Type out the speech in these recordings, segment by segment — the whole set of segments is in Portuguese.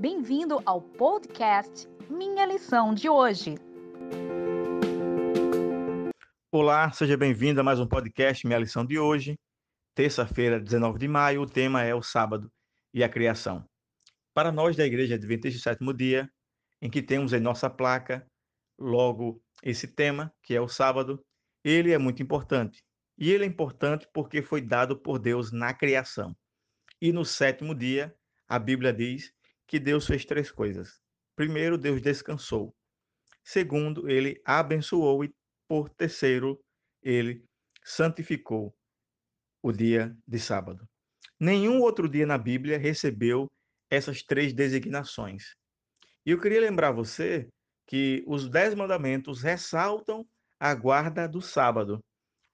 Bem-vindo ao podcast Minha Lição de Hoje. Olá, seja bem-vindo a mais um podcast Minha Lição de Hoje. Terça-feira, 19 de maio, o tema é o sábado e a criação. Para nós da Igreja Adventista do Sétimo Dia, em que temos em nossa placa logo esse tema, que é o sábado, ele é muito importante. E ele é importante porque foi dado por Deus na criação. E no sétimo dia, a Bíblia diz que Deus fez três coisas. Primeiro, Deus descansou. Segundo, ele abençoou e por terceiro, ele santificou o dia de sábado. Nenhum outro dia na Bíblia recebeu essas três designações. E eu queria lembrar você que os dez mandamentos ressaltam a guarda do sábado,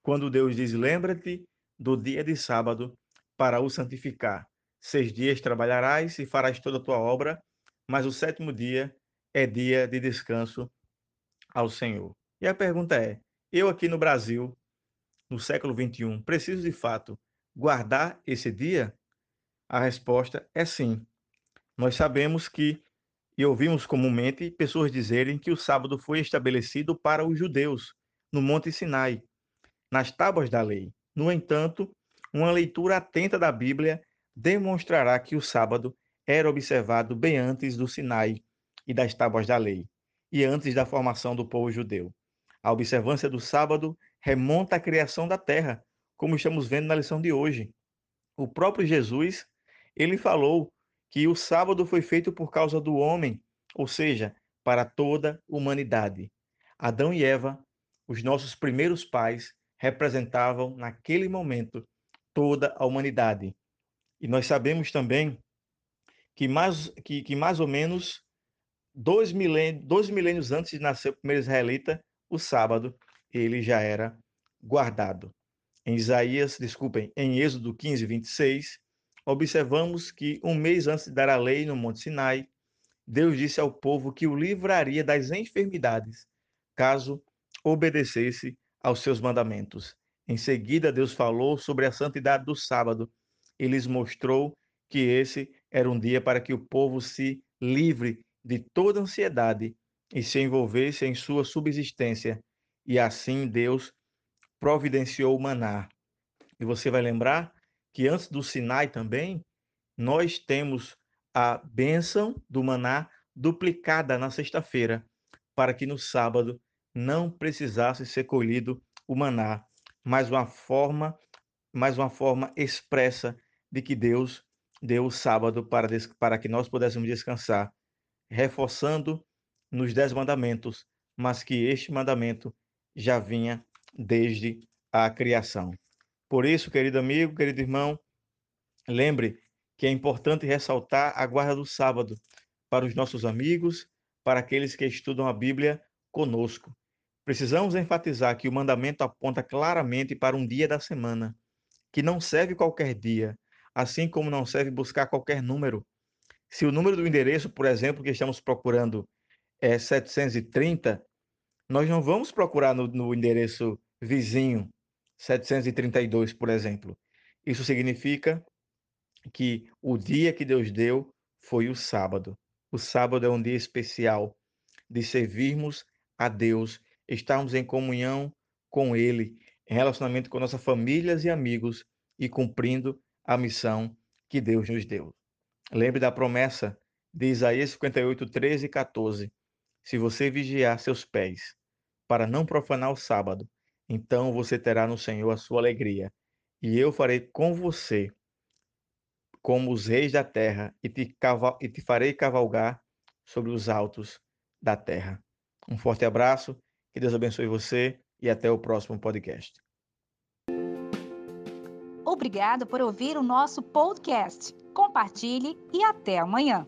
quando Deus diz: Lembra-te do dia de sábado para o santificar. Seis dias trabalharás e farás toda a tua obra, mas o sétimo dia é dia de descanso ao Senhor. E a pergunta é: eu aqui no Brasil, no século 21, preciso de fato guardar esse dia? A resposta é sim. Nós sabemos que e ouvimos comumente pessoas dizerem que o sábado foi estabelecido para os judeus no Monte Sinai, nas tábuas da lei. No entanto, uma leitura atenta da Bíblia demonstrará que o sábado era observado bem antes do Sinai e das tábuas da lei, e antes da formação do povo judeu. A observância do sábado remonta à criação da terra, como estamos vendo na lição de hoje. O próprio Jesus, ele falou que o sábado foi feito por causa do homem, ou seja, para toda a humanidade. Adão e Eva, os nossos primeiros pais, representavam naquele momento toda a humanidade. E nós sabemos também que mais, que, que mais ou menos dois milênios, dois milênios antes de nascer o primeiro israelita, o sábado ele já era guardado. Em Isaías, desculpem, em Êxodo 15, 26, observamos que um mês antes de dar a lei no Monte Sinai, Deus disse ao povo que o livraria das enfermidades, caso obedecesse aos seus mandamentos. Em seguida, Deus falou sobre a santidade do sábado e lhes mostrou que esse era um dia para que o povo se livre de toda ansiedade e se envolvesse em sua subsistência. E assim Deus providenciou o maná. E você vai lembrar que antes do Sinai também, nós temos a bênção do maná duplicada na sexta-feira, para que no sábado não precisasse ser colhido o maná, mas uma forma, mais uma forma expressa de que Deus deu o sábado para, para que nós pudéssemos descansar, reforçando nos dez mandamentos, mas que este mandamento já vinha desde a criação. Por isso, querido amigo, querido irmão, lembre que é importante ressaltar a guarda do sábado para os nossos amigos, para aqueles que estudam a Bíblia conosco. Precisamos enfatizar que o mandamento aponta claramente para um dia da semana, que não serve qualquer dia, assim como não serve buscar qualquer número. Se o número do endereço, por exemplo, que estamos procurando é 730, nós não vamos procurar no, no endereço vizinho, 732, por exemplo. Isso significa que o dia que Deus deu foi o sábado. O sábado é um dia especial de servirmos a Deus, estarmos em comunhão com Ele, em relacionamento com nossas famílias e amigos e cumprindo a missão que Deus nos deu. Lembre da promessa de Isaías 58, 13 e 14. Se você vigiar seus pés para não profanar o sábado, então você terá no Senhor a sua alegria, e eu farei com você como os reis da terra, e te, caval e te farei cavalgar sobre os altos da terra. Um forte abraço, que Deus abençoe você e até o próximo podcast. Obrigado por ouvir o nosso podcast. Compartilhe e até amanhã.